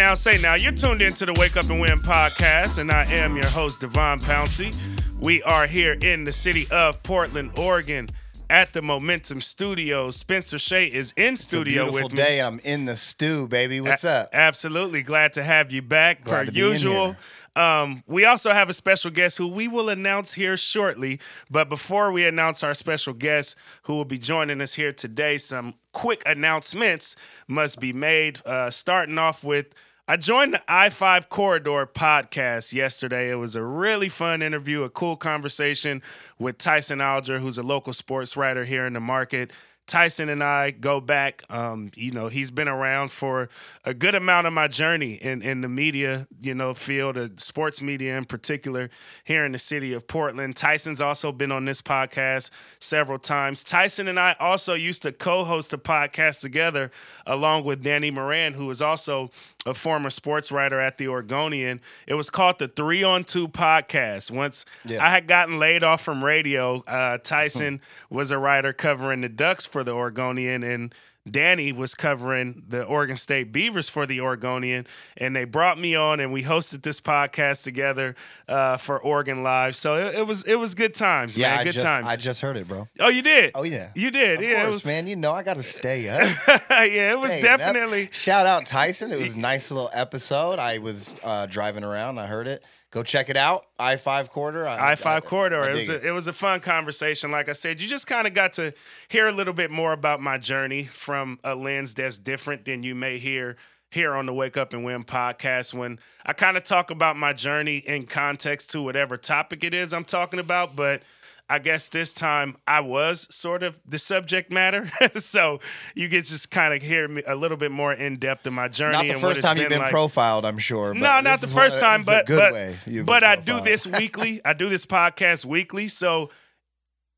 now, say now. You're tuned into the Wake Up and Win podcast, and I am your host, Devon Pouncey. We are here in the city of Portland, Oregon, at the Momentum Studios. Spencer Shea is in studio Beautiful with me. day, and I'm in the stew, baby. What's A- up? Absolutely. Glad to have you back, Glad per to in usual. Um, we also have a special guest who we will announce here shortly. But before we announce our special guest who will be joining us here today, some quick announcements must be made. Uh, starting off with I joined the I 5 Corridor podcast yesterday. It was a really fun interview, a cool conversation with Tyson Alger, who's a local sports writer here in the market. Tyson and I go back. Um, you know, he's been around for a good amount of my journey in, in the media, you know, field, uh, sports media in particular, here in the city of Portland. Tyson's also been on this podcast several times. Tyson and I also used to co-host a podcast together, along with Danny Moran, who is also a former sports writer at the Oregonian. It was called the Three on Two Podcast. Once Yeah. I had gotten laid off from radio, uh, Tyson was a writer covering the Ducks for the Oregonian, and Danny was covering the Oregon State Beavers for the Oregonian, and they brought me on, and we hosted this podcast together uh, for Oregon Live. So it, it was it was good times, yeah, man. I Good just, times. I just heard it, bro. oh, you did? Oh yeah, you did? Of yeah, course, was, man. You know I got to stay up. yeah, it was Staying up. definitely. Shout out Tyson. It was a nice little episode. I was uh, driving around. I heard it. Go check it out. I five quarter. I five corridor. I It was a, it was a fun conversation. Like I said, you just kind of got to hear a little bit more about my journey from a lens that's different than you may hear here on the Wake Up and Win podcast. When I kind of talk about my journey in context to whatever topic it is I'm talking about, but. I guess this time I was sort of the subject matter, so you get just kind of hear me a little bit more in depth in my journey. Not the first time you've been like. profiled, I'm sure. but No, not the first one- time, this is a but but, but I do this weekly. I do this podcast weekly, so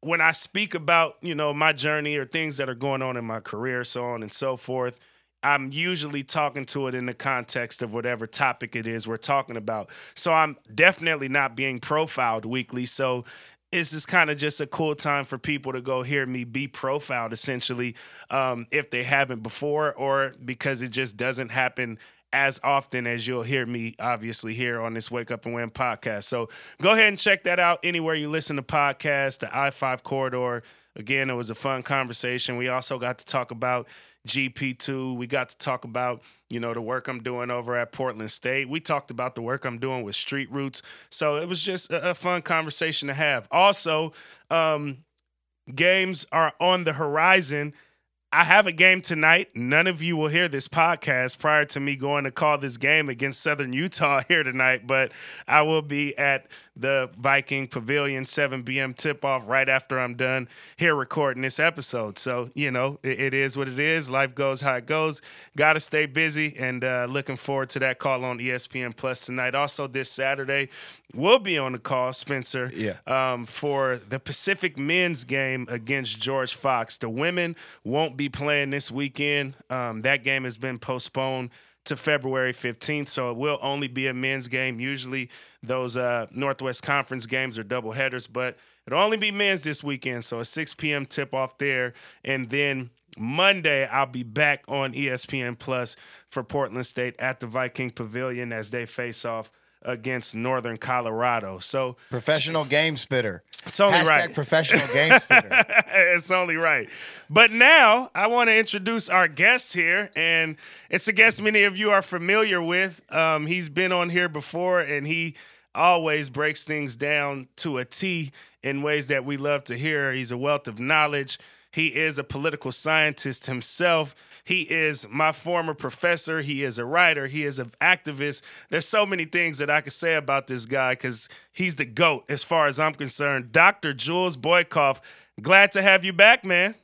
when I speak about you know my journey or things that are going on in my career, so on and so forth. I'm usually talking to it in the context of whatever topic it is we're talking about. So I'm definitely not being profiled weekly. So it's just kind of just a cool time for people to go hear me be profiled essentially um, if they haven't before or because it just doesn't happen as often as you'll hear me obviously here on this wake up and win podcast. So go ahead and check that out anywhere you listen to podcasts the i5 corridor. Again it was a fun conversation. We also got to talk about gp2 we got to talk about you know the work i'm doing over at portland state we talked about the work i'm doing with street roots so it was just a, a fun conversation to have also um, games are on the horizon. I have a game tonight. None of you will hear this podcast prior to me going to call this game against Southern Utah here tonight, but I will be at the Viking Pavilion 7 p.m. tip off right after I'm done here recording this episode. So, you know, it, it is what it is. Life goes how it goes. Got to stay busy and uh, looking forward to that call on ESPN Plus tonight. Also, this Saturday, we'll be on the call, Spencer Yeah. um, for the Pacific men's game against George Fox. The women won't be playing this weekend. Um, that game has been postponed to February 15th, so it will only be a men's game. Usually, those uh, Northwest Conference games are double headers, but it'll only be men's this weekend. So a 6 p.m. tip off there, and then Monday I'll be back on ESPN Plus for Portland State at the Viking Pavilion as they face off against Northern Colorado. So Professional game spitter. It's only Hashtag right. professional game spitter. it's only right. But now I want to introduce our guest here, and it's a guest many of you are familiar with. Um, he's been on here before, and he always breaks things down to a T in ways that we love to hear. He's a wealth of knowledge. He is a political scientist himself. He is my former professor. He is a writer. He is an activist. There's so many things that I could say about this guy because he's the GOAT as far as I'm concerned. Dr. Jules Boykoff, glad to have you back, man.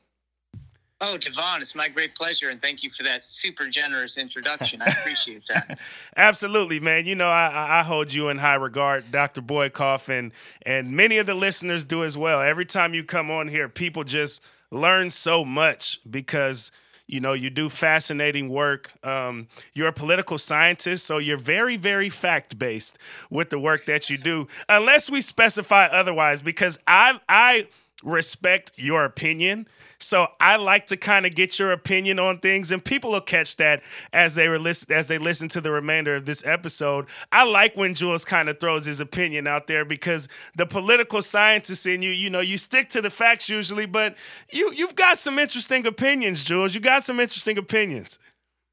Oh, Devon, it's my great pleasure, and thank you for that super generous introduction. I appreciate that. Absolutely, man. You know, I, I hold you in high regard, Dr. Boykoff, and and many of the listeners do as well. Every time you come on here, people just learn so much because you know you do fascinating work. Um, you're a political scientist, so you're very, very fact based with the work that you do, unless we specify otherwise. Because I I respect your opinion. So I like to kind of get your opinion on things, and people will catch that as they were listen as they listen to the remainder of this episode. I like when Jules kind of throws his opinion out there because the political scientist in you, you know, you stick to the facts usually, but you you've got some interesting opinions, Jules. You got some interesting opinions.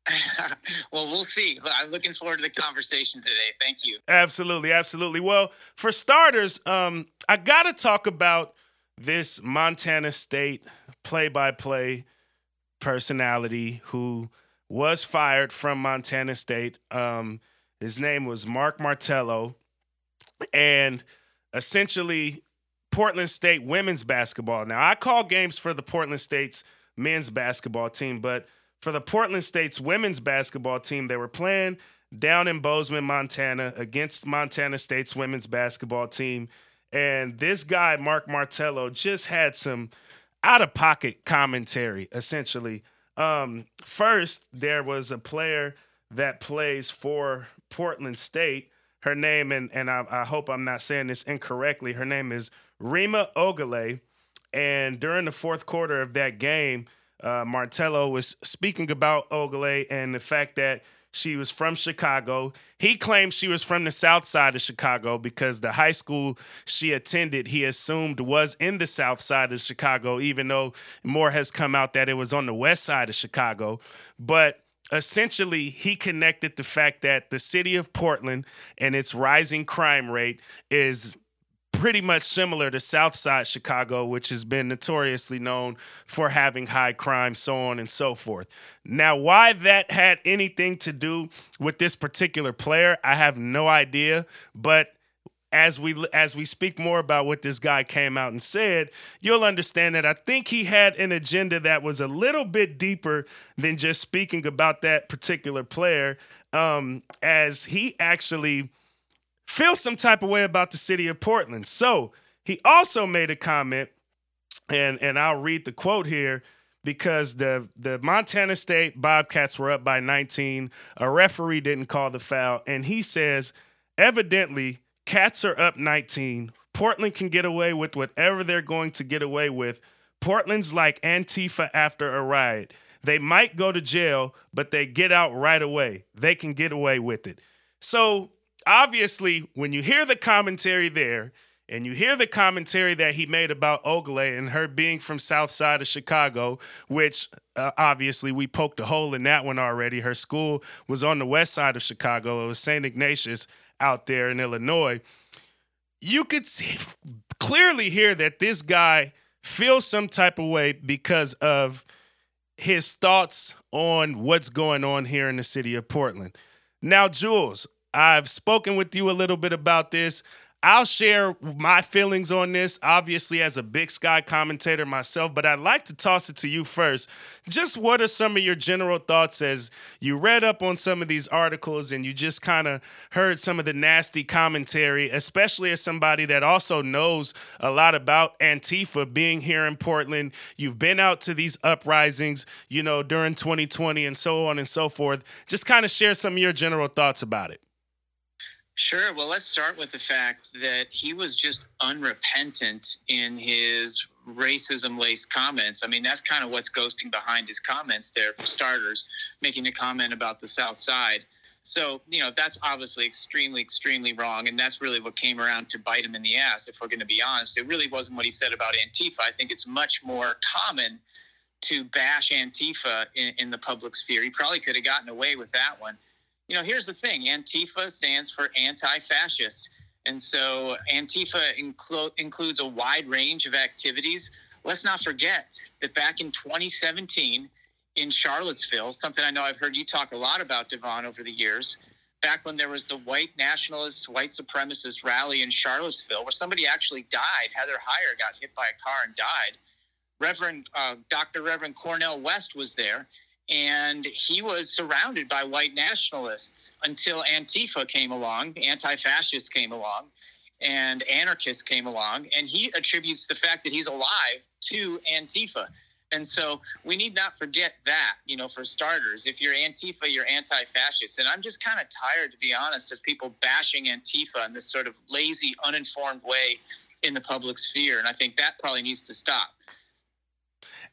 well, we'll see. I'm looking forward to the conversation today. Thank you. Absolutely, absolutely. Well, for starters, um, I got to talk about this Montana State play by play personality who was fired from Montana State. Um, his name was Mark Martello. And essentially, Portland State women's basketball. Now, I call games for the Portland State's men's basketball team, but for the Portland State's women's basketball team, they were playing down in Bozeman, Montana, against Montana State's women's basketball team. And this guy, Mark Martello, just had some out of pocket commentary, essentially. Um, first, there was a player that plays for Portland State. Her name, and, and I, I hope I'm not saying this incorrectly, her name is Rima Ogale. And during the fourth quarter of that game, uh, Martello was speaking about Ogale and the fact that she was from Chicago. He claims she was from the south side of Chicago because the high school she attended, he assumed was in the south side of Chicago, even though more has come out that it was on the west side of Chicago. But essentially, he connected the fact that the city of Portland and its rising crime rate is pretty much similar to Southside Chicago, which has been notoriously known for having high crime, so on and so forth. Now, why that had anything to do with this particular player, I have no idea, but as we as we speak more about what this guy came out and said, you'll understand that I think he had an agenda that was a little bit deeper than just speaking about that particular player. Um, as he actually feel some type of way about the city of Portland. So he also made a comment, and and I'll read the quote here because the the Montana State Bobcats were up by 19. A referee didn't call the foul, and he says, evidently, Cats are up 19. Portland can get away with whatever they're going to get away with. Portland's like Antifa after a riot. They might go to jail, but they get out right away. They can get away with it. So obviously, when you hear the commentary there, and you hear the commentary that he made about Ogale and her being from South Side of Chicago, which uh, obviously we poked a hole in that one already. Her school was on the west side of Chicago. It was St. Ignatius out there in Illinois. You could see, clearly hear that this guy feels some type of way because of his thoughts on what's going on here in the city of Portland. Now, Jules, I've spoken with you a little bit about this. I'll share my feelings on this, obviously, as a Big Sky commentator myself, but I'd like to toss it to you first. Just what are some of your general thoughts as you read up on some of these articles and you just kind of heard some of the nasty commentary, especially as somebody that also knows a lot about Antifa being here in Portland? You've been out to these uprisings, you know, during 2020 and so on and so forth. Just kind of share some of your general thoughts about it. Sure. Well, let's start with the fact that he was just unrepentant in his racism laced comments. I mean, that's kind of what's ghosting behind his comments there, for starters, making a comment about the South Side. So, you know, that's obviously extremely, extremely wrong. And that's really what came around to bite him in the ass, if we're going to be honest. It really wasn't what he said about Antifa. I think it's much more common to bash Antifa in, in the public sphere. He probably could have gotten away with that one you know, here's the thing Antifa stands for anti fascist. And so Antifa inclo- includes a wide range of activities. Let's not forget that back in 2017 in Charlottesville, something I know I've heard you talk a lot about, Devon, over the years, back when there was the white nationalist, white supremacist rally in Charlottesville, where somebody actually died. Heather Heyer got hit by a car and died. Reverend uh, Dr. Reverend Cornel West was there and he was surrounded by white nationalists until Antifa came along, anti-fascists came along, and anarchists came along, and he attributes the fact that he's alive to Antifa. And so we need not forget that, you know, for starters, if you're Antifa, you're anti fascist. And I'm just kind of tired, to be honest, of people bashing Antifa in this sort of lazy, uninformed way in the public sphere. And I think that probably needs to stop.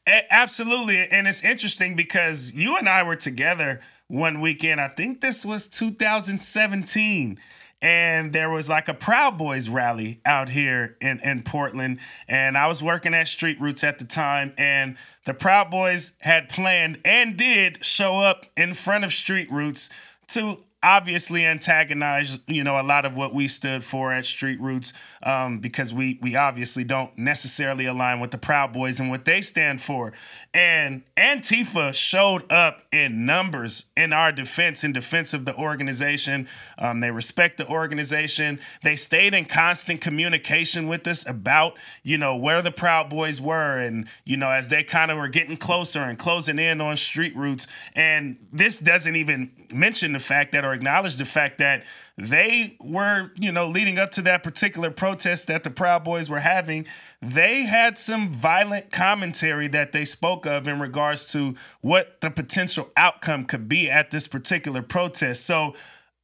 Absolutely. And it's interesting because you and I were together one weekend. I think this was 2017 and there was like a Proud Boys rally out here in, in Portland. And I was working at Street Roots at the time, and the Proud Boys had planned and did show up in front of Street Roots to obviously antagonized, you know, a lot of what we stood for at Street Roots um, because we we obviously don't necessarily align with the Proud Boys and what they stand for. And Antifa showed up in numbers in our defense, in defense of the organization. Um, they respect the organization. They stayed in constant communication with us about, you know, where the Proud Boys were, and you know, as they kind of were getting closer and closing in on Street Roots. And this doesn't even mention the fact that, or acknowledge the fact that they were, you know, leading up to that particular protest that the Proud Boys were having, they had some violent commentary that they spoke of in regards to what the potential outcome could be at this particular protest. So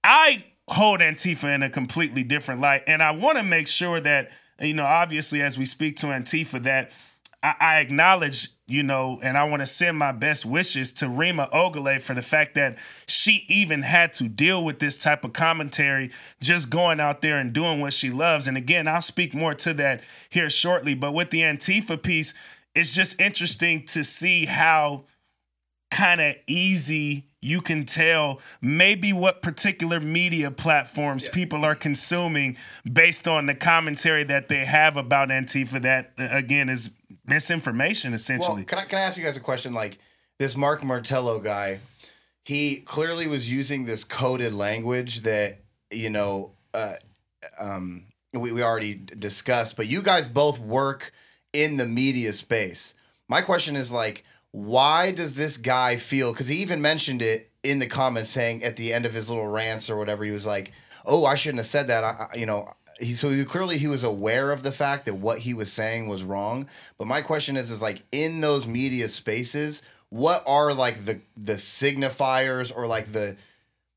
I hold Antifa in a completely different light. And I want to make sure that, you know, obviously, as we speak to Antifa, that I, I acknowledge, you know, and I want to send my best wishes to Rima Ogale for the fact that she even had to deal with this type of commentary, just going out there and doing what she loves. And again, I'll speak more to that here shortly. But with the Antifa piece, it's just interesting to see how kind of easy you can tell maybe what particular media platforms yeah. people are consuming based on the commentary that they have about Antifa that again is misinformation essentially. Well, can I can I ask you guys a question? Like this Mark Martello guy, he clearly was using this coded language that you know uh, um, we we already discussed. But you guys both work in the media space. My question is like, why does this guy feel? Because he even mentioned it in the comments, saying at the end of his little rants or whatever, he was like, "Oh, I shouldn't have said that." I, you know, he so he, clearly he was aware of the fact that what he was saying was wrong. But my question is, is like in those media spaces, what are like the the signifiers or like the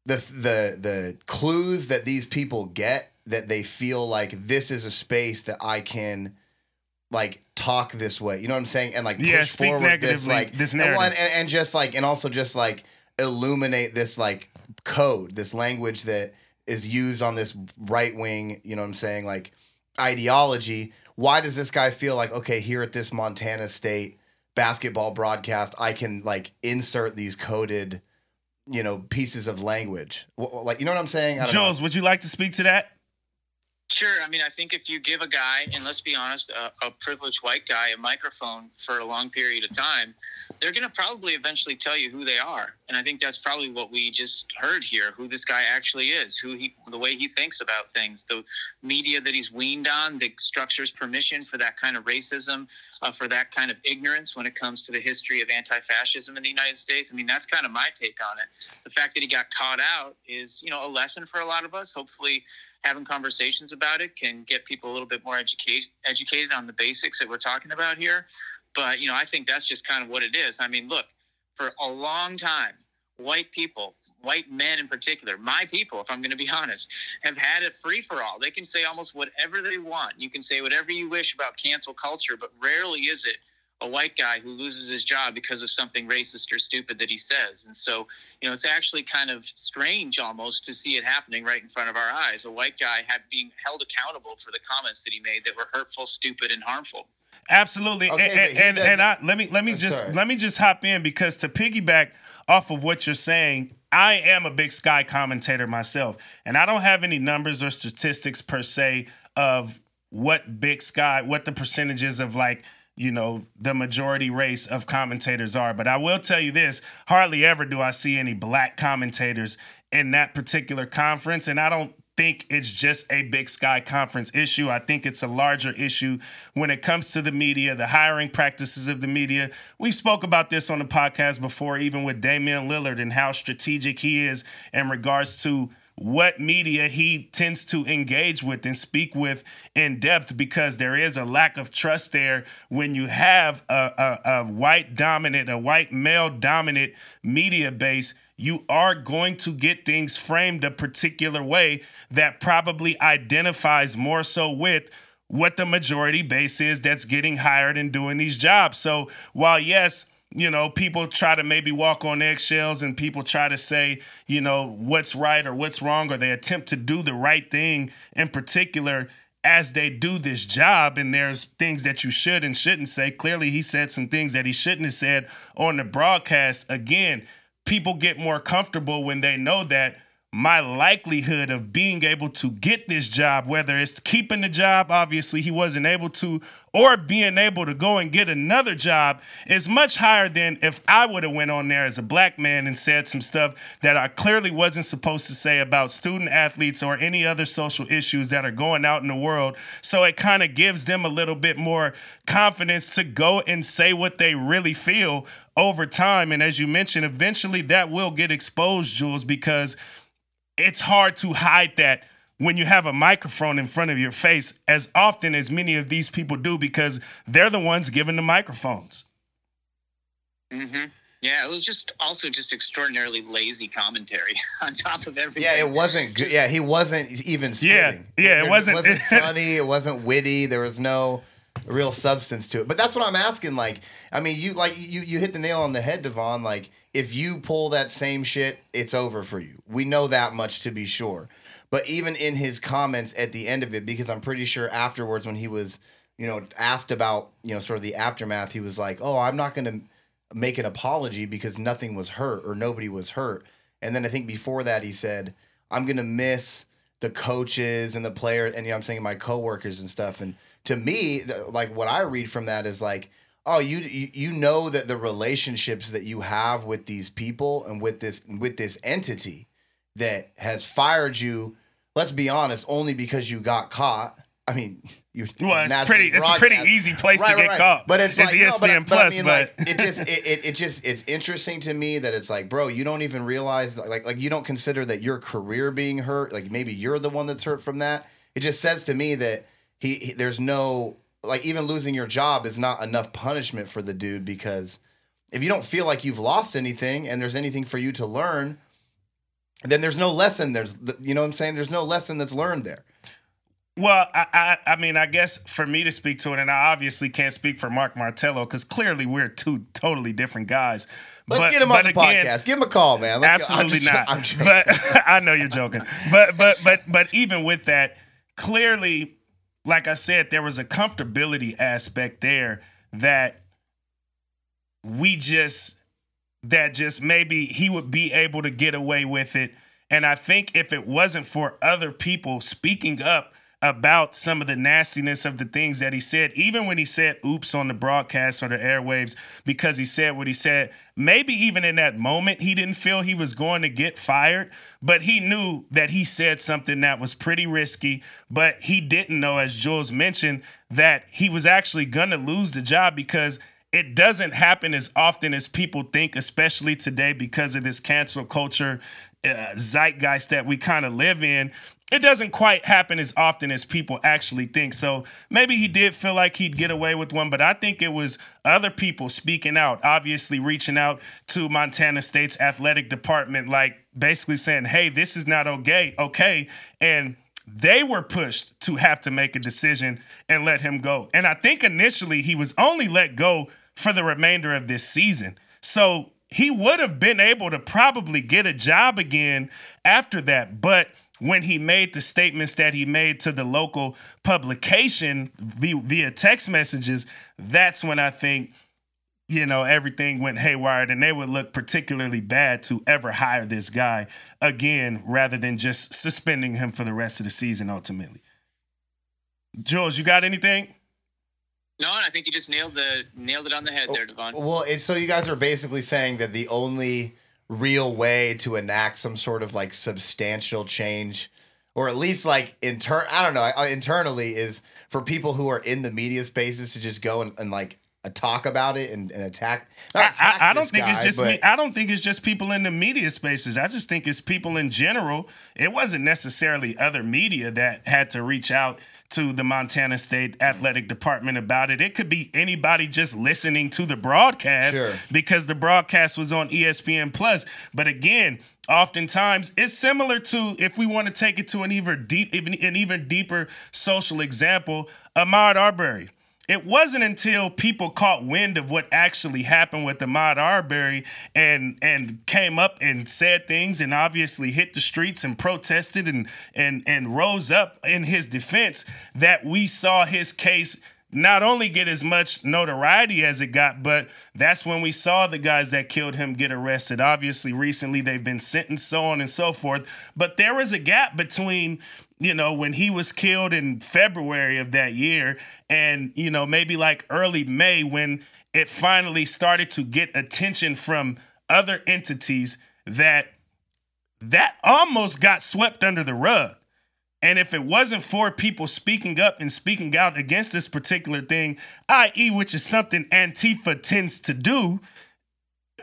the the the clues that these people get that they feel like this is a space that I can like talk this way. You know what I'm saying? And like push yeah, speak forward this like this narrative. And, and, and just like and also just like illuminate this like code, this language that is used on this right wing, you know what I'm saying, like ideology. Why does this guy feel like, okay, here at this Montana State basketball broadcast, I can like insert these coded, you know, pieces of language? Like, you know what I'm saying? Jules, know. would you like to speak to that? Sure. I mean, I think if you give a guy, and let's be honest, a, a privileged white guy, a microphone for a long period of time, they're going to probably eventually tell you who they are. And I think that's probably what we just heard here who this guy actually is, who he, the way he thinks about things, the media that he's weaned on, the structures permission for that kind of racism, uh, for that kind of ignorance when it comes to the history of anti fascism in the United States. I mean, that's kind of my take on it. The fact that he got caught out is, you know, a lesson for a lot of us. Hopefully, having conversations about it can get people a little bit more educated on the basics that we're talking about here. But you know, I think that's just kind of what it is. I mean, look, for a long time, white people, white men in particular, my people, if I'm going to be honest, have had a free for all. They can say almost whatever they want. You can say whatever you wish about cancel culture, but rarely is it a white guy who loses his job because of something racist or stupid that he says. And so, you know, it's actually kind of strange almost to see it happening right in front of our eyes. A white guy had being held accountable for the comments that he made that were hurtful, stupid, and harmful. Absolutely. Okay, and and, and I, let me let me just sorry. let me just hop in because to piggyback off of what you're saying, I am a big sky commentator myself, and I don't have any numbers or statistics per se of what big sky, what the percentages of like you know, the majority race of commentators are. But I will tell you this hardly ever do I see any black commentators in that particular conference. And I don't think it's just a big sky conference issue. I think it's a larger issue when it comes to the media, the hiring practices of the media. We spoke about this on the podcast before, even with Damian Lillard and how strategic he is in regards to what media he tends to engage with and speak with in depth because there is a lack of trust there when you have a, a, a white dominant, a white male dominant media base. You are going to get things framed a particular way that probably identifies more so with what the majority base is that's getting hired and doing these jobs. So while, yes, you know, people try to maybe walk on eggshells and people try to say, you know, what's right or what's wrong, or they attempt to do the right thing in particular as they do this job. And there's things that you should and shouldn't say. Clearly, he said some things that he shouldn't have said on the broadcast. Again, people get more comfortable when they know that my likelihood of being able to get this job, whether it's keeping the job, obviously he wasn't able to, or being able to go and get another job is much higher than if I would have went on there as a black man and said some stuff that I clearly wasn't supposed to say about student athletes or any other social issues that are going out in the world. So it kind of gives them a little bit more confidence to go and say what they really feel over time. And as you mentioned, eventually that will get exposed, Jules, because it's hard to hide that when you have a microphone in front of your face as often as many of these people do because they're the ones given the microphones. Mm-hmm. Yeah, it was just also just extraordinarily lazy commentary on top of everything. Yeah, it wasn't good. Yeah, he wasn't even spitting. Yeah, yeah, it wasn't- It wasn't funny. It wasn't witty. There was no real substance to it. But that's what I'm asking. Like, I mean, you like you you hit the nail on the head, Devon. Like, if you pull that same shit, it's over for you. We know that much to be sure. But even in his comments at the end of it, because I'm pretty sure afterwards when he was, you know, asked about, you know, sort of the aftermath, he was like, "Oh, I'm not going to make an apology because nothing was hurt or nobody was hurt." And then I think before that he said, "I'm going to miss the coaches and the players and you know I'm saying my coworkers and stuff." And to me, th- like what I read from that is like, "Oh, you you, you know that the relationships that you have with these people and with this with this entity that has fired you, let's be honest, only because you got caught." I mean, you Well, it's pretty. It's a pretty easy place to get caught. But it's, like, ESPN no, but, I- but Plus, I mean, but like, it just it, it, it just it's interesting to me that it's like, bro, you don't even realize like like you don't consider that your career being hurt. Like maybe you're the one that's hurt from that. It just says to me that he, he there's no like even losing your job is not enough punishment for the dude because if you don't feel like you've lost anything and there's anything for you to learn, then there's no lesson. There's you know what I'm saying. There's no lesson that's learned there. Well, I, I, I mean, I guess for me to speak to it, and I obviously can't speak for Mark Martello because clearly we're two totally different guys. Let's but, get him on the again, podcast. Give him a call, man. Let's Absolutely just- not. I'm but I know you're joking. But but but but even with that, clearly, like I said, there was a comfortability aspect there that we just that just maybe he would be able to get away with it. And I think if it wasn't for other people speaking up about some of the nastiness of the things that he said, even when he said oops on the broadcast or the airwaves, because he said what he said, maybe even in that moment, he didn't feel he was going to get fired, but he knew that he said something that was pretty risky. But he didn't know, as Jules mentioned, that he was actually going to lose the job because it doesn't happen as often as people think, especially today because of this cancel culture uh, zeitgeist that we kind of live in. It doesn't quite happen as often as people actually think. So maybe he did feel like he'd get away with one, but I think it was other people speaking out, obviously reaching out to Montana State's athletic department, like basically saying, hey, this is not okay. Okay. And they were pushed to have to make a decision and let him go. And I think initially he was only let go for the remainder of this season. So he would have been able to probably get a job again after that. But when he made the statements that he made to the local publication via, via text messages, that's when I think you know, everything went haywire and they would look particularly bad to ever hire this guy again rather than just suspending him for the rest of the season ultimately. Jules, you got anything? No, and I think you just nailed the nailed it on the head there, oh, Devon. Well, it's, so you guys are basically saying that the only real way to enact some sort of like substantial change, or at least like inter I don't know, internally, is for people who are in the media spaces to just go and, and like talk about it and, and attack. I, attack I, I don't think guy, it's just but- me. I don't think it's just people in the media spaces. I just think it's people in general. It wasn't necessarily other media that had to reach out to the Montana State Athletic Department about it. It could be anybody just listening to the broadcast Sure. because the broadcast was on ESPN Plus. But again, oftentimes it's similar to if we want to take it to an even deep, even an even deeper social example, Ahmaud Arbery. It wasn't until people caught wind of what actually happened with Ahmaud Arbery and and came up and said things and obviously hit the streets and protested and and and rose up in his defense that we saw his case not only get as much notoriety as it got, but that's when we saw the guys that killed him get arrested. Obviously, recently they've been sentenced, so on and so forth. But there was a gap between, you know, when he was killed in February of that year and, you know, maybe like early May when it finally started to get attention from other entities that that almost got swept under the rug. And if it wasn't for people speaking up and speaking out against this particular thing, i.e., which is something Antifa tends to do,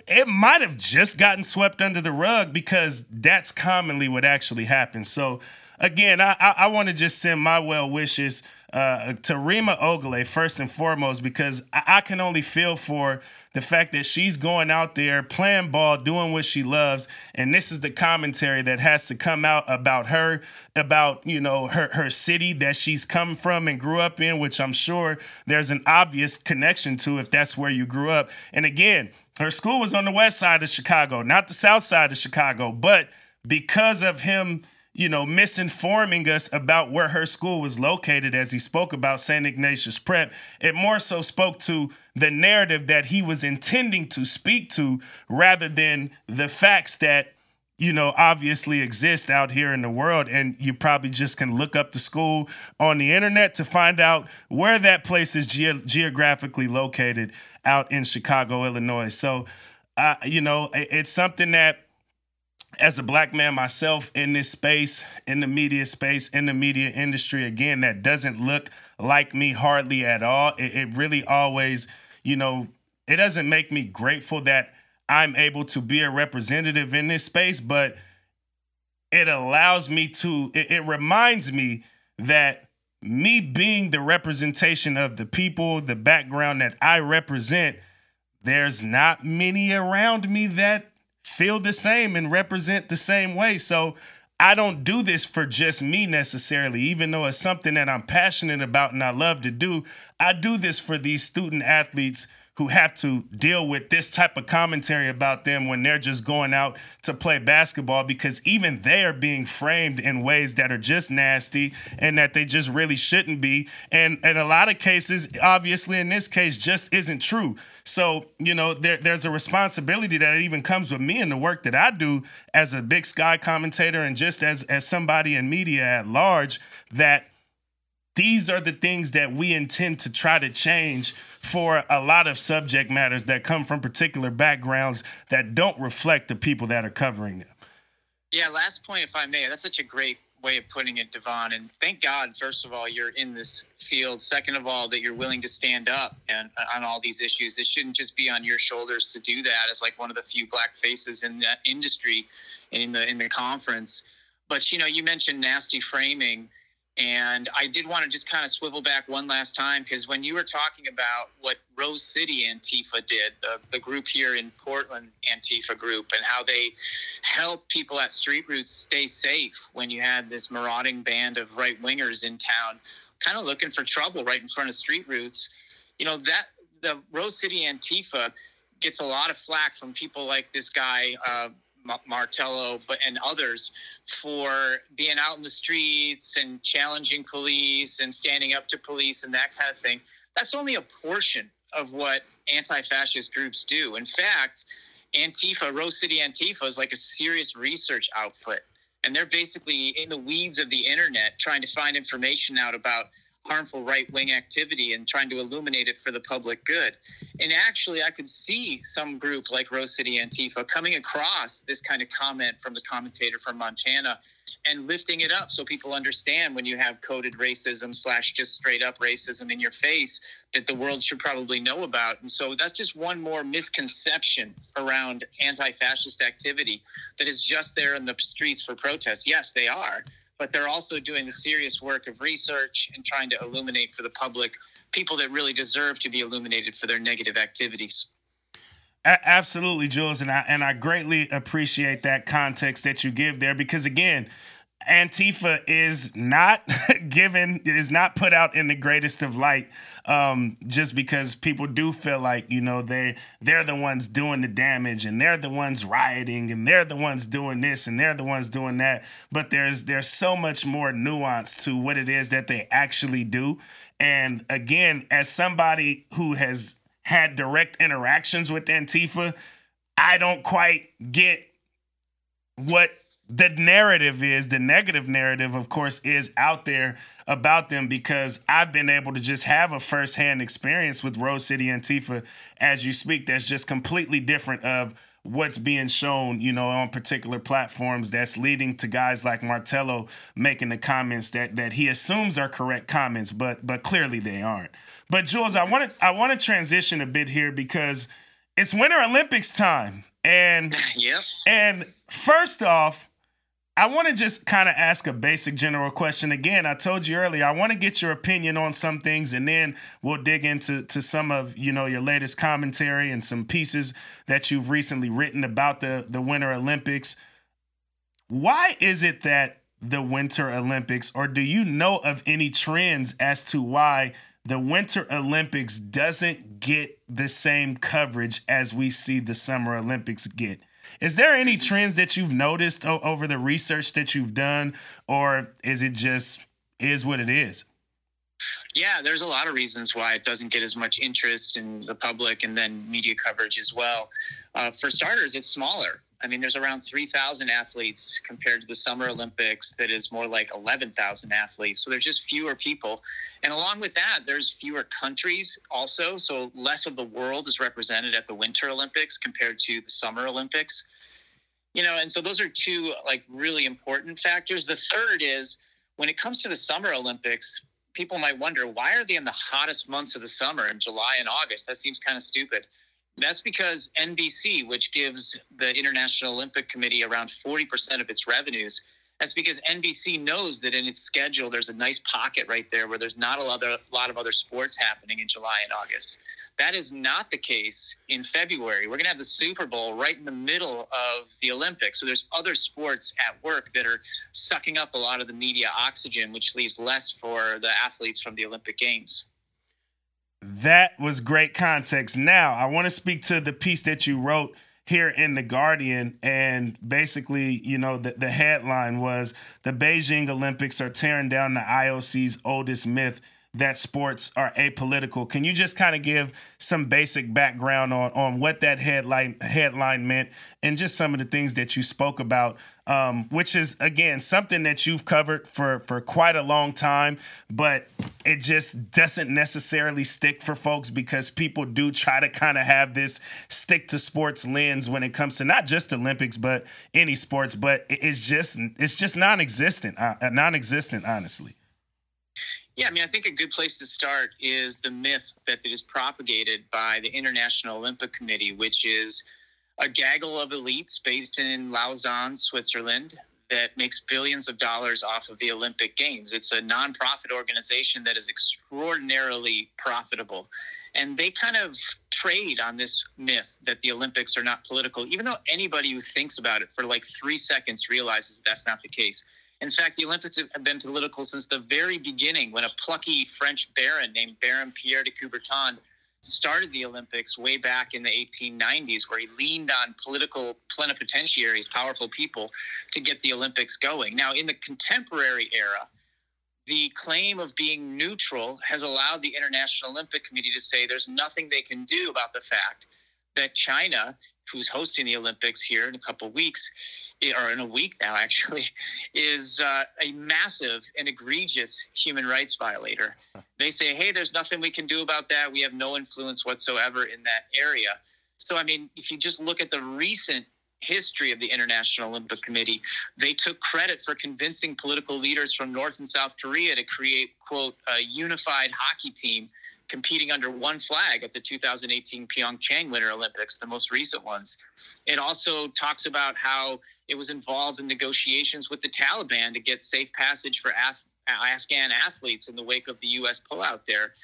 it might have just gotten swept under the rug because that's commonly what actually happens. So, again, I, I, I want to just send my well wishes uh, to Rima Ogale first and foremost because I, I can only feel for the fact that she's going out there playing ball, doing what she loves, and this is the commentary that has to come out about her, about you know her her city that she's come from and grew up in, which I'm sure there's an obvious connection to if that's where you grew up. And again, her school was on the west side of Chicago, not the south side of Chicago, but because of him you know, misinforming us about where her school was located as he spoke about St. Ignatius Prep. It more so spoke to the narrative that he was intending to speak to rather than the facts that, you know, obviously exist out here in the world. And you probably just can look up the school on the internet to find out where that place is ge- geographically located out in Chicago, Illinois. So, uh, you know, it- it's something that as a black man myself in this space, in the media space, in the media industry, again, that doesn't look like me hardly at all. It, it really always, you know, it doesn't make me grateful that I'm able to be a representative in this space, but it allows me to, it, it reminds me that me being the representation of the people, the background that I represent, there's not many around me that feel the same and represent the same way. So I don't do this for just me necessarily, even though it's something that I'm passionate about and I love to do. I do this for these student athletes who have to deal with this type of commentary about them when they're just going out to play basketball because even they are being framed in ways that are just nasty and that they just really shouldn't be. And in a lot of cases, obviously in this case, just isn't true. So, you know, there, there's a responsibility that even comes with me in the work that I do as a big sky commentator and just as as somebody in media at large that these are the things that we intend to try to change for a lot of subject matters that come from particular backgrounds that don't reflect the people that are covering them. Yeah, last point, if I may. That's such a great way of putting it, Devon. And thank God, first of all, you're in this field. Second of all, that you're willing to stand up and uh, on all these issues. It shouldn't just be on your shoulders to do that as like one of the few black faces in that industry in the in the conference. But you know, you mentioned nasty framing. And I did want to just kind of swivel back one last time because when you were talking about what Rose City Antifa did, the, the group here in Portland, Antifa group, and how they helped people at Street Roots stay safe when you had this marauding band of right wingers in town, kind of looking for trouble right in front of Street Roots. You know, that the Rose City Antifa gets a lot of flack from people like this guy, uh, Martello, but and others for being out in the streets and challenging police and standing up to police and that kind of thing. That's only a portion of what anti-fascist groups do. In fact, Antifa, Rose City Antifa, is like a serious research outfit, and they're basically in the weeds of the internet trying to find information out about harmful right wing activity and trying to illuminate it for the public good. And actually, I could see some group like Rose City Antifa coming across this kind of comment from the commentator from Montana and lifting it up so people understand when you have coded racism slash just straight up racism in your face that the world should probably know about. And so that's just one more misconception around anti fascist activity that is just there in the streets for protests. Yes, they are but they're also doing the serious work of research and trying to illuminate for the public people that really deserve to be illuminated for their negative activities. Absolutely, Jules, and I and I greatly appreciate that context that you give there because again, Antifa is not given is not put out in the greatest of light um, just because people do feel like you know they they're the ones doing the damage and they're the ones rioting and they're the ones doing this and they're the ones doing that. But there's there's so much more nuance to what it is that they actually do. And again as somebody who has had direct interactions with Antifa I don't quite get what the narrative is the negative narrative of course is out there about them because i've been able to just have a firsthand experience with rose city antifa as you speak. That's just completely different of what's being shown you know on particular platforms that's leading to guys like martello making the comments that that he assumes are correct comments but but clearly they aren't. But jules i want to i want to transition a bit here because it's winter olympics time. And yep. and first off I want to just kind of ask a basic general question. Again, I told you earlier, I want to get your opinion on some things and then we'll dig into to some of, you know, your latest commentary and some pieces that you've recently written about the the Winter Olympics. Why is it that the Winter Olympics or do you know of any trends as to why the Winter Olympics doesn't get the same coverage as we see the Summer Olympics get? Is there any trends that you've noticed o- over the research that you've done, or is it just is what it is? Yeah, there's a lot of reasons why it doesn't get as much interest in the public and then media coverage as well. Uh, for starters, it's smaller. I mean, there's around 3,000 athletes compared to the Summer Olympics, that is more like 11,000 athletes. So there's just fewer people. And along with that, there's fewer countries also. So less of the world is represented at the Winter Olympics compared to the Summer Olympics. You know, and so those are two like really important factors. The third is when it comes to the Summer Olympics, people might wonder why are they in the hottest months of the summer in July and August? That seems kind of stupid. That's because NBC, which gives the International Olympic Committee around 40% of its revenues, that's because NBC knows that in its schedule there's a nice pocket right there where there's not a lot, of, a lot of other sports happening in July and August. That is not the case in February. We're going to have the Super Bowl right in the middle of the Olympics. So there's other sports at work that are sucking up a lot of the media oxygen, which leaves less for the athletes from the Olympic Games. That was great context. Now, I want to speak to the piece that you wrote here in the Guardian, and basically, you know, the, the headline was the Beijing Olympics are tearing down the IOC's oldest myth that sports are apolitical. Can you just kind of give some basic background on on what that headline headline meant and just some of the things that you spoke about, um, which is again something that you've covered for for quite a long time, but it just doesn't necessarily stick for folks because people do try to kind of have this stick to sports lens when it comes to not just Olympics but any sports, but it's just it's just non-existent, uh, non-existent, honestly. Yeah, I mean, I think a good place to start is the myth that is propagated by the International Olympic Committee, which is a gaggle of elites based in Lausanne, Switzerland, that makes billions of dollars off of the Olympic Games. It's a nonprofit organization that is extraordinarily profitable. And they kind of trade on this myth that the Olympics are not political, even though anybody who thinks about it for like three seconds realizes that's not the case. In fact, the Olympics have been political since the very beginning when a plucky French baron named Baron Pierre de Coubertin started the Olympics way back in the 1890s, where he leaned on political plenipotentiaries, powerful people, to get the Olympics going. Now, in the contemporary era, the claim of being neutral has allowed the International Olympic Committee to say there's nothing they can do about the fact that China who's hosting the Olympics here in a couple weeks, eh, or in a week now, actually, is uh, a massive and egregious human rights violator. They say, hey, there's nothing we can do about that. We have no influence whatsoever in that area. So, I mean, if you just look at the recent history of the International Olympic Committee. They took credit for convincing political leaders from North and South Korea to create, quote, a unified hockey team competing under one flag at the 2018 Pyeongchang Winter Olympics, the most recent ones. It also talks about how it was involved in negotiations with the Taliban to get safe passage for Af- Afghan athletes in the wake of the U.S. pullout there.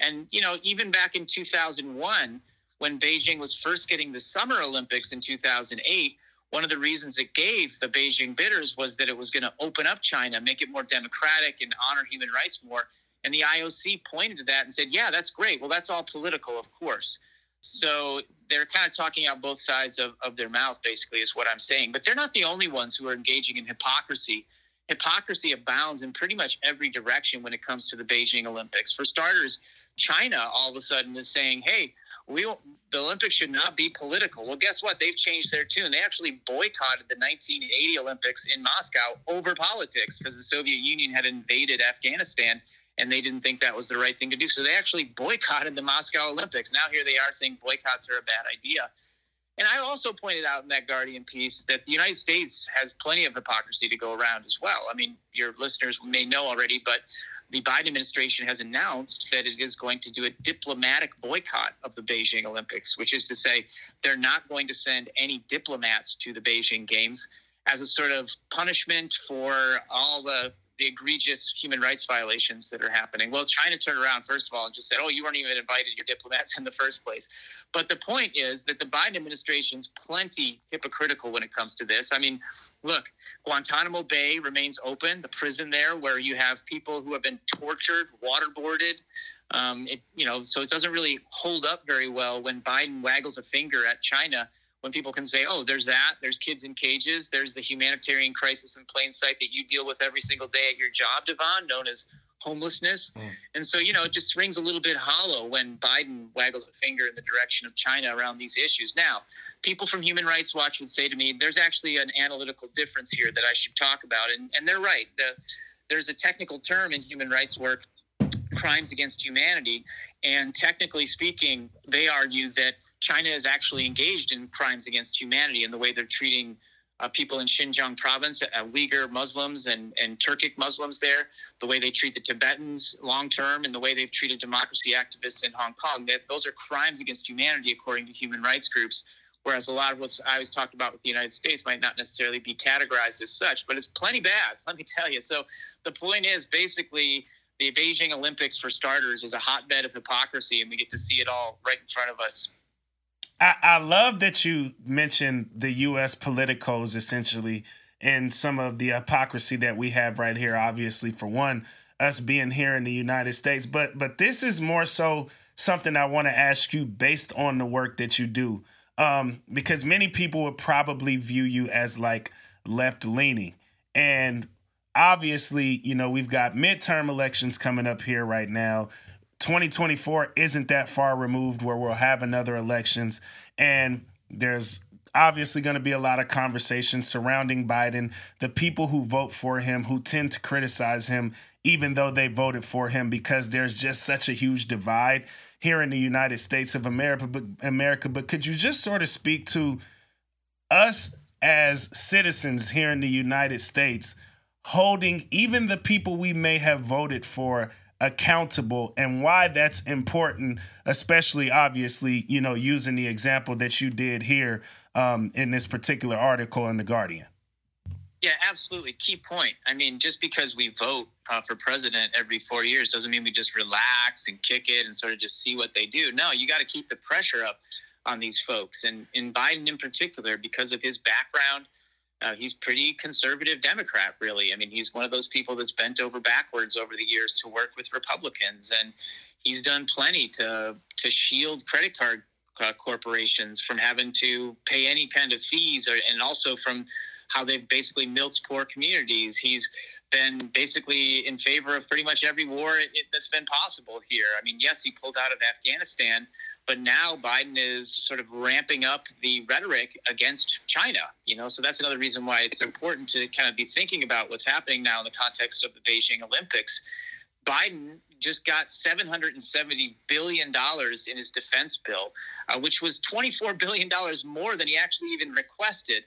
And, you know, even back in 2001, when Beijing was first getting the Summer Olympics in 2008, one of the reasons it gave the Beijing bidders was that it was going to open up China, make it more democratic, and honor human rights more. And the IOC pointed to that and said, yeah, that's great. Well, that's all political, of course. So they're kind of talking out both sides of, of their mouth, basically, is what I'm saying. But they're not the only ones who are engaging in hypocrisy. Hypocrisy abounds in pretty much every direction when it comes to the Beijing Olympics. For starters, China all of a sudden is saying, hey, we the Olympics should not be political. Well, guess what? They've changed their tune. They actually boycotted the 1980 Olympics in Moscow over politics because the Soviet Union had invaded Afghanistan and they didn't think that was the right thing to do. So they actually boycotted the Moscow Olympics. Now here they are saying boycotts are a bad idea. And I also pointed out in that Guardian piece that the United States has plenty of hypocrisy to go around as well. I mean, your listeners may know already, but the Biden administration has announced that it is going to do a diplomatic boycott of the Beijing Olympics, which is to say they're not going to send any diplomats to the Beijing Games as a sort of punishment for all the the egregious human rights violations that are happening. Well, China turned around, first of all, and just said, oh, you weren't even invited, your diplomats in the first place. But the point is that the Biden administration's plenty hypocritical when it comes to this. I mean, look, Guantanamo Bay remains open, the prison there where you have people who have been tortured, waterboarded. Um, it, you know, so it doesn't really hold up very well when Biden waggles a finger at China when people can say, oh, there's that, there's kids in cages, there's the humanitarian crisis in plain sight that you deal with every single day at your job, Devon, known as homelessness. Mm. And so, you know, it just rings a little bit hollow when Biden waggles a finger in the direction of China around these issues. Now, people from Human Rights Watch would say to me, there's actually an analytical difference here that I should talk about. And, and they're right. The, there's a technical term in human rights work crimes against humanity. And technically speaking, they argue that China is actually engaged in crimes against humanity in the way they're treating uh, people in Xinjiang province, uh, Uyghur Muslims and, and Turkic Muslims there, the way they treat the Tibetans long term, and the way they've treated democracy activists in Hong Kong. That those are crimes against humanity, according to human rights groups. Whereas a lot of what I was talked about with the United States might not necessarily be categorized as such, but it's plenty bad, let me tell you. So the point is basically the Beijing Olympics, for starters, is a hotbed of hypocrisy, and we get to see it all right in front of us. I, I love that you mentioned the U.S. politicos essentially and some of the hypocrisy that we have right here. Obviously, for one, us being here in the United States, but but this is more so something I want to ask you based on the work that you do, um, because many people would probably view you as like left leaning, and obviously, you know, we've got midterm elections coming up here right now. 2024 isn't that far removed where we'll have another elections. And there's obviously going to be a lot of conversation surrounding Biden, the people who vote for him who tend to criticize him even though they voted for him because there's just such a huge divide here in the United States of America but America. But could you just sort of speak to us as citizens here in the United States holding even the people we may have voted for accountable and why that's important, especially obviously, you know, using the example that you did here um, in this particular article in The Guardian. Yeah, absolutely. Key point. I mean, just because we vote uh, for president every four years doesn't mean we just relax and kick it and sort of just see what they do. No, you got to keep the pressure up on these folks. And in Biden in particular, because of his background, uh, he's pretty conservative Democrat, really. I mean, he's one of those people that's bent over backwards over the years to work with Republicans, and he's done plenty to to shield credit card uh, corporations from having to pay any kind of fees, or, and also from how they've basically milked poor communities. He's been basically in favor of pretty much every war it, that's been possible here. I mean, yes, he pulled out of Afghanistan, but now Biden is sort of ramping up the rhetoric against China. You know, so that's another reason why it's important to kind of be thinking about what's happening now in the context of the Beijing Olympics. Biden just got $770 billion in his defense bill, uh, which was $24 billion more than he actually even requested.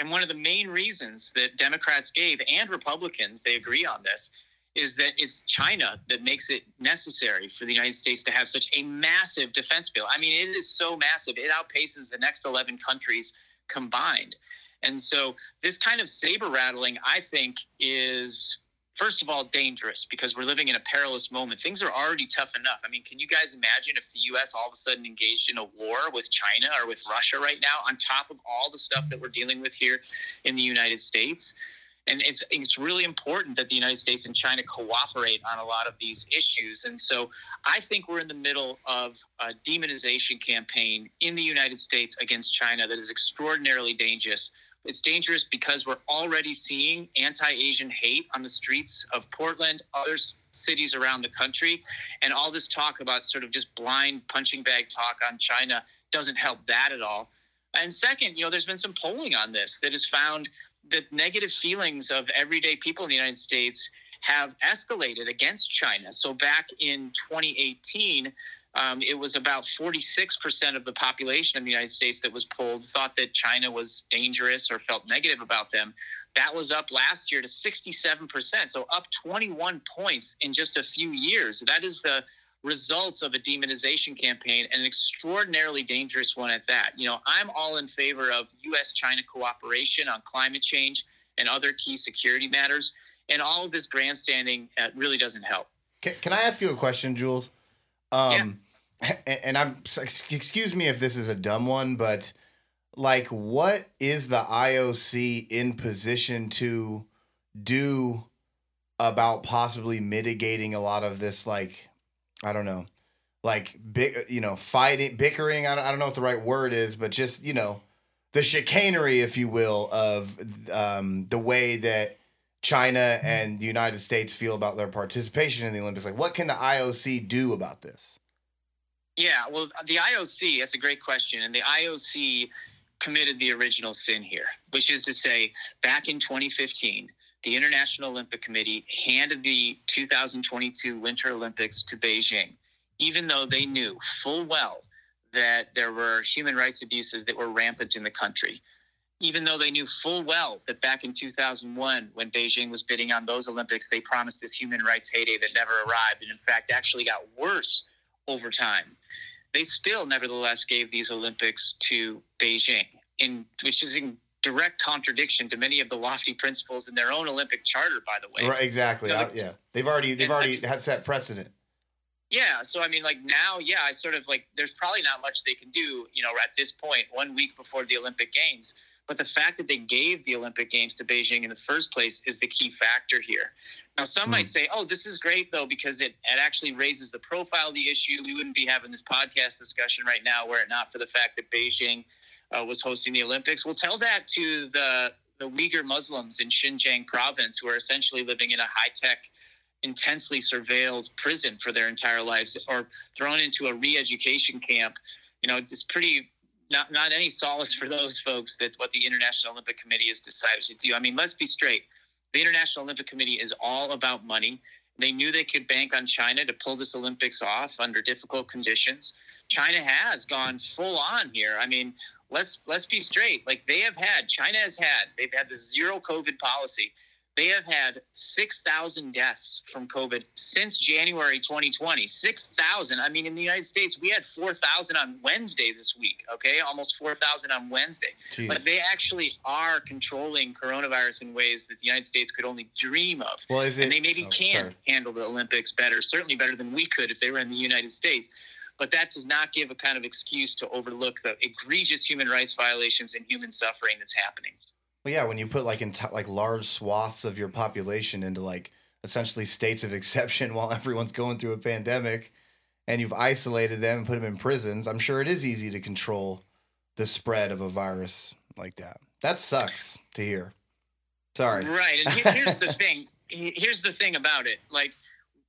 And one of the main reasons that Democrats gave and Republicans, they agree on this, is that it's China that makes it necessary for the United States to have such a massive defense bill. I mean, it is so massive, it outpaces the next 11 countries combined. And so, this kind of saber rattling, I think, is first of all dangerous because we're living in a perilous moment. Things are already tough enough. I mean, can you guys imagine if the US all of a sudden engaged in a war with China or with Russia right now on top of all the stuff that we're dealing with here in the United States? And it's it's really important that the United States and China cooperate on a lot of these issues. And so I think we're in the middle of a demonization campaign in the United States against China that is extraordinarily dangerous it's dangerous because we're already seeing anti Asian hate on the streets of Portland, other cities around the country. And all this talk about sort of just blind punching bag talk on China doesn't help that at all. And second, you know, there's been some polling on this that has found that negative feelings of everyday people in the United States have escalated against China. So back in 2018, um, it was about 46% of the population in the United States that was polled thought that China was dangerous or felt negative about them. That was up last year to 67%. So up 21 points in just a few years. That is the results of a demonization campaign and an extraordinarily dangerous one at that. You know, I'm all in favor of US China cooperation on climate change and other key security matters. And all of this grandstanding uh, really doesn't help. Can, can I ask you a question, Jules? Um, yeah. and I'm excuse me if this is a dumb one, but like, what is the IOC in position to do about possibly mitigating a lot of this? Like, I don't know, like big, you know, fighting, bickering. I don't, I don't know what the right word is, but just you know, the chicanery, if you will, of um, the way that China mm-hmm. and the United States feel about their participation in the Olympics? Like, what can the IOC do about this? Yeah, well, the IOC, that's a great question. And the IOC committed the original sin here, which is to say, back in 2015, the International Olympic Committee handed the 2022 Winter Olympics to Beijing, even though they knew full well that there were human rights abuses that were rampant in the country even though they knew full well that back in 2001, when Beijing was bidding on those Olympics, they promised this human rights heyday that never arrived, and in fact actually got worse over time. They still, nevertheless, gave these Olympics to Beijing, in which is in direct contradiction to many of the lofty principles in their own Olympic charter. By the way, right? Exactly. You uh, know, yeah, they've already they've already had set precedent. Yeah, so I mean, like now, yeah, I sort of like there's probably not much they can do, you know, at this point, one week before the Olympic Games but the fact that they gave the Olympic Games to Beijing in the first place is the key factor here. Now, some mm. might say, oh, this is great, though, because it, it actually raises the profile of the issue. We wouldn't be having this podcast discussion right now were it not for the fact that Beijing uh, was hosting the Olympics. We'll tell that to the, the Uyghur Muslims in Xinjiang province who are essentially living in a high tech intensely surveilled prison for their entire lives or thrown into a re-education camp you know it's pretty not not any solace for those folks that what the International Olympic Committee has decided to do. I mean, let's be straight. The International Olympic Committee is all about money. They knew they could bank on China to pull this Olympics off under difficult conditions. China has gone full on here. I mean, let's let's be straight. Like they have had, China has had, they've had the zero COVID policy. They have had 6,000 deaths from COVID since January 2020. 6,000. I mean, in the United States, we had 4,000 on Wednesday this week, okay? Almost 4,000 on Wednesday. Jeez. But they actually are controlling coronavirus in ways that the United States could only dream of. Well, is it? And they maybe oh, can sorry. handle the Olympics better, certainly better than we could if they were in the United States but that does not give a kind of excuse to overlook the egregious human rights violations and human suffering that's happening. Well, yeah, when you put like in like large swaths of your population into like essentially states of exception while everyone's going through a pandemic, and you've isolated them and put them in prisons, I'm sure it is easy to control the spread of a virus like that. That sucks to hear. Sorry. Right, and here's the thing. Here's the thing about it. Like,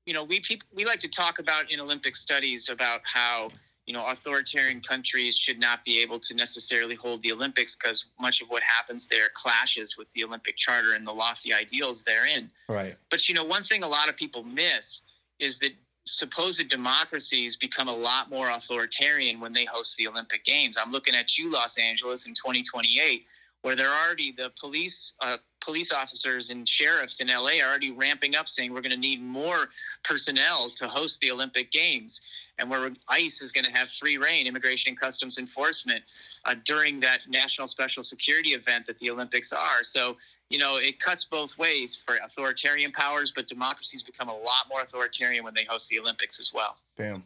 you know, we people we like to talk about in Olympic studies about how you know authoritarian countries should not be able to necessarily hold the Olympics because much of what happens there clashes with the Olympic Charter and the lofty ideals therein. Right. But you know, one thing a lot of people miss is that supposed democracies become a lot more authoritarian when they host the Olympic Games. I'm looking at you, Los Angeles, in 2028 where they're already the police uh, police officers and sheriffs in LA are already ramping up, saying we're going to need more personnel to host the Olympic Games, and where ICE is going to have free reign, Immigration and Customs Enforcement, uh, during that national special security event that the Olympics are. So you know it cuts both ways for authoritarian powers, but democracies become a lot more authoritarian when they host the Olympics as well. Damn.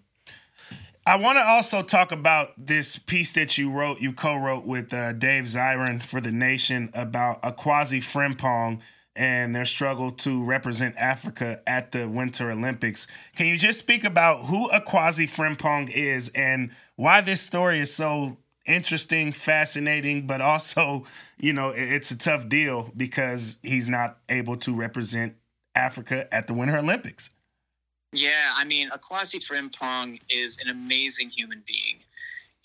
I want to also talk about this piece that you wrote, you co-wrote with uh, Dave Zirin for the Nation about Akwasi Frimpong and their struggle to represent Africa at the Winter Olympics. Can you just speak about who Akwasi Frimpong is and why this story is so interesting, fascinating, but also, you know, it's a tough deal because he's not able to represent Africa at the Winter Olympics? Yeah, I mean, Akwasi Frimpong is an amazing human being.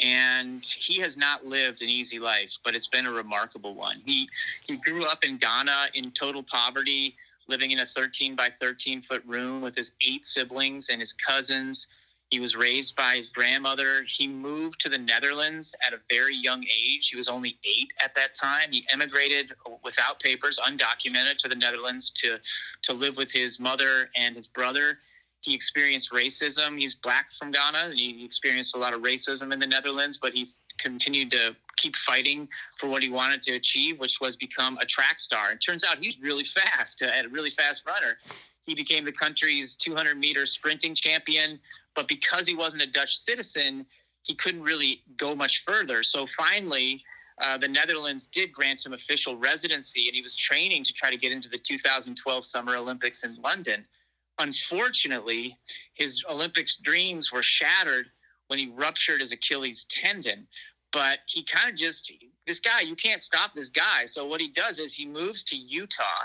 And he has not lived an easy life, but it's been a remarkable one. He he grew up in Ghana in total poverty, living in a 13 by 13 foot room with his eight siblings and his cousins. He was raised by his grandmother. He moved to the Netherlands at a very young age. He was only eight at that time. He emigrated without papers, undocumented, to the Netherlands to, to live with his mother and his brother he experienced racism. He's black from Ghana. He experienced a lot of racism in the Netherlands, but he's continued to keep fighting for what he wanted to achieve, which was become a track star. And turns out he's really fast, a really fast runner. He became the country's 200 meter sprinting champion, but because he wasn't a Dutch citizen, he couldn't really go much further. So finally, uh, the Netherlands did grant him official residency, and he was training to try to get into the 2012 Summer Olympics in London. Unfortunately, his Olympics dreams were shattered when he ruptured his Achilles tendon. But he kind of just, this guy, you can't stop this guy. So what he does is he moves to Utah,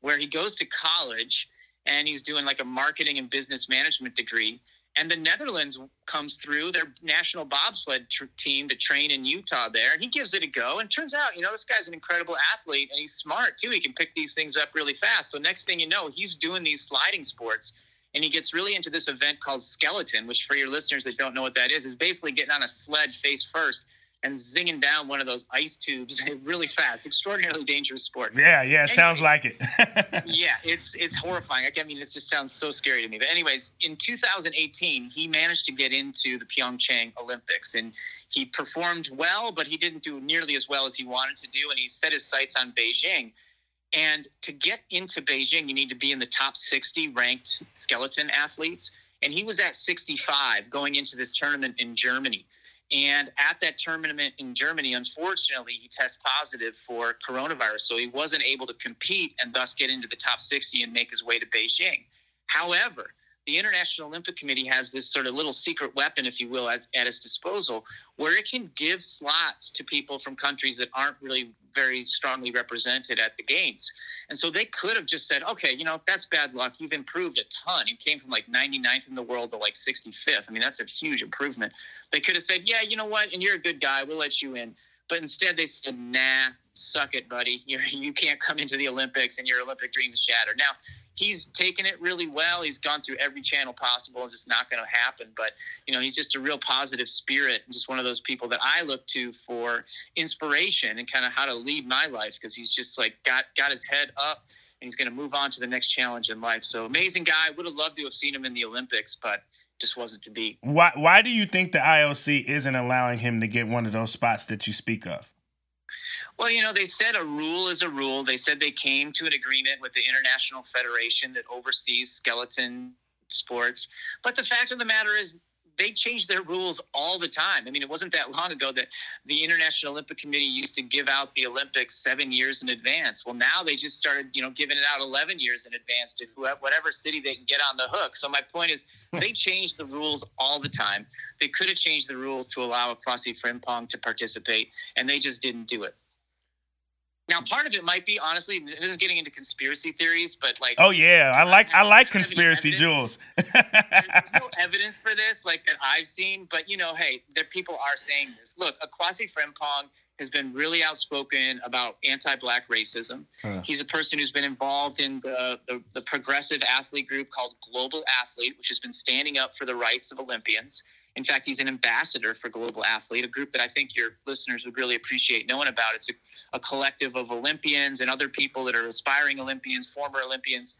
where he goes to college and he's doing like a marketing and business management degree and the Netherlands comes through their national bobsled tr- team to train in Utah there, and he gives it a go. And turns out, you know, this guy's an incredible athlete, and he's smart too. He can pick these things up really fast. So next thing you know, he's doing these sliding sports, and he gets really into this event called skeleton, which for your listeners that don't know what that is, is basically getting on a sled face first and zinging down one of those ice tubes really fast. Extraordinarily dangerous sport. Yeah, yeah, anyways, sounds like it. yeah, it's it's horrifying. I mean, it just sounds so scary to me. But anyways, in 2018, he managed to get into the Pyeongchang Olympics, and he performed well, but he didn't do nearly as well as he wanted to do, and he set his sights on Beijing. And to get into Beijing, you need to be in the top 60 ranked skeleton athletes. And he was at 65 going into this tournament in Germany. And at that tournament in Germany, unfortunately, he tests positive for coronavirus. So he wasn't able to compete and thus get into the top 60 and make his way to Beijing. However, the International Olympic Committee has this sort of little secret weapon, if you will, at, at, its disposal, where it can give slots to people from countries that aren't really very strongly represented at the games. And so they could have just said, okay, you know, that's bad luck. You've improved a ton. You came from like 99th in the world to like 65th. I mean, that's a huge improvement. They could have said, yeah, you know what? And you're a good guy. We'll let you in. But instead, they said, nah, suck it, buddy. You're, you can't come into the Olympics and your Olympic dreams shattered. Now, he's taken it really well. He's gone through every channel possible. It's just not going to happen. But, you know, he's just a real positive spirit and just one of those people that I look to for inspiration and kind of how to lead my life because he's just like got, got his head up and he's going to move on to the next challenge in life. So amazing guy. Would have loved to have seen him in the Olympics, but just wasn't to be. Why why do you think the IOC isn't allowing him to get one of those spots that you speak of? Well, you know, they said a rule is a rule. They said they came to an agreement with the International Federation that oversees skeleton sports. But the fact of the matter is they change their rules all the time. I mean, it wasn't that long ago that the International Olympic Committee used to give out the Olympics seven years in advance. Well, now they just started, you know, giving it out 11 years in advance to whoever, whatever city they can get on the hook. So my point is, hmm. they change the rules all the time. They could have changed the rules to allow Akwasi Frimpong to participate, and they just didn't do it. Now, part of it might be honestly. This is getting into conspiracy theories, but like, Oh yeah, I like I like I don't have any conspiracy evidence. Jules. there's no evidence for this, like that I've seen. But you know, hey, there people are saying this. Look, Akwasi Frimpong has been really outspoken about anti-black racism. Huh. He's a person who's been involved in the, the the progressive athlete group called Global Athlete, which has been standing up for the rights of Olympians. In fact, he's an ambassador for Global Athlete, a group that I think your listeners would really appreciate knowing about. It's a, a collective of Olympians and other people that are aspiring Olympians, former Olympians,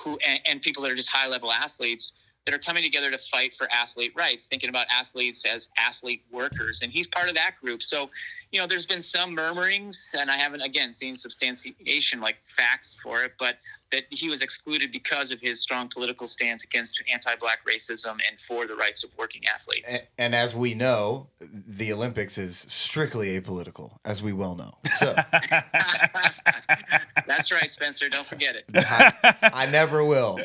who and, and people that are just high level athletes that are coming together to fight for athlete rights, thinking about athletes as athlete workers. And he's part of that group. So, you know, there's been some murmurings, and I haven't, again, seen substantiation like facts for it, but that he was excluded because of his strong political stance against anti black racism and for the rights of working athletes. A- And as we know, the Olympics is strictly apolitical, as we well know. So That's right, Spencer. Don't forget it. I, I never will.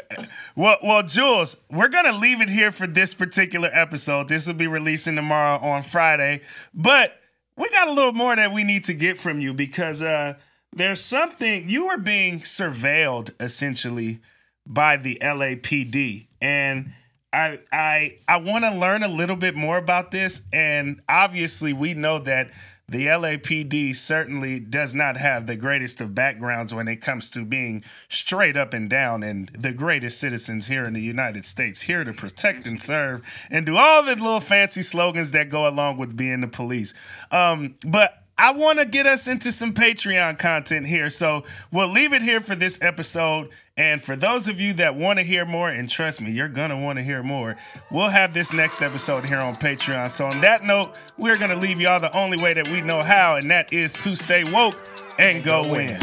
Well, well, Jules, we're gonna leave it here for this particular episode. This will be releasing tomorrow on Friday, but we got a little more that we need to get from you because uh, there's something you were being surveilled essentially by the LAPD, and I I I want to learn a little bit more about this. And obviously, we know that the LAPD certainly does not have the greatest of backgrounds when it comes to being straight up and down and the greatest citizens here in the United States, here to protect and serve and do all the little fancy slogans that go along with being the police. Um, but I want to get us into some Patreon content here. So we'll leave it here for this episode. And for those of you that want to hear more, and trust me, you're going to want to hear more, we'll have this next episode here on Patreon. So, on that note, we're going to leave y'all the only way that we know how, and that is to stay woke and go win.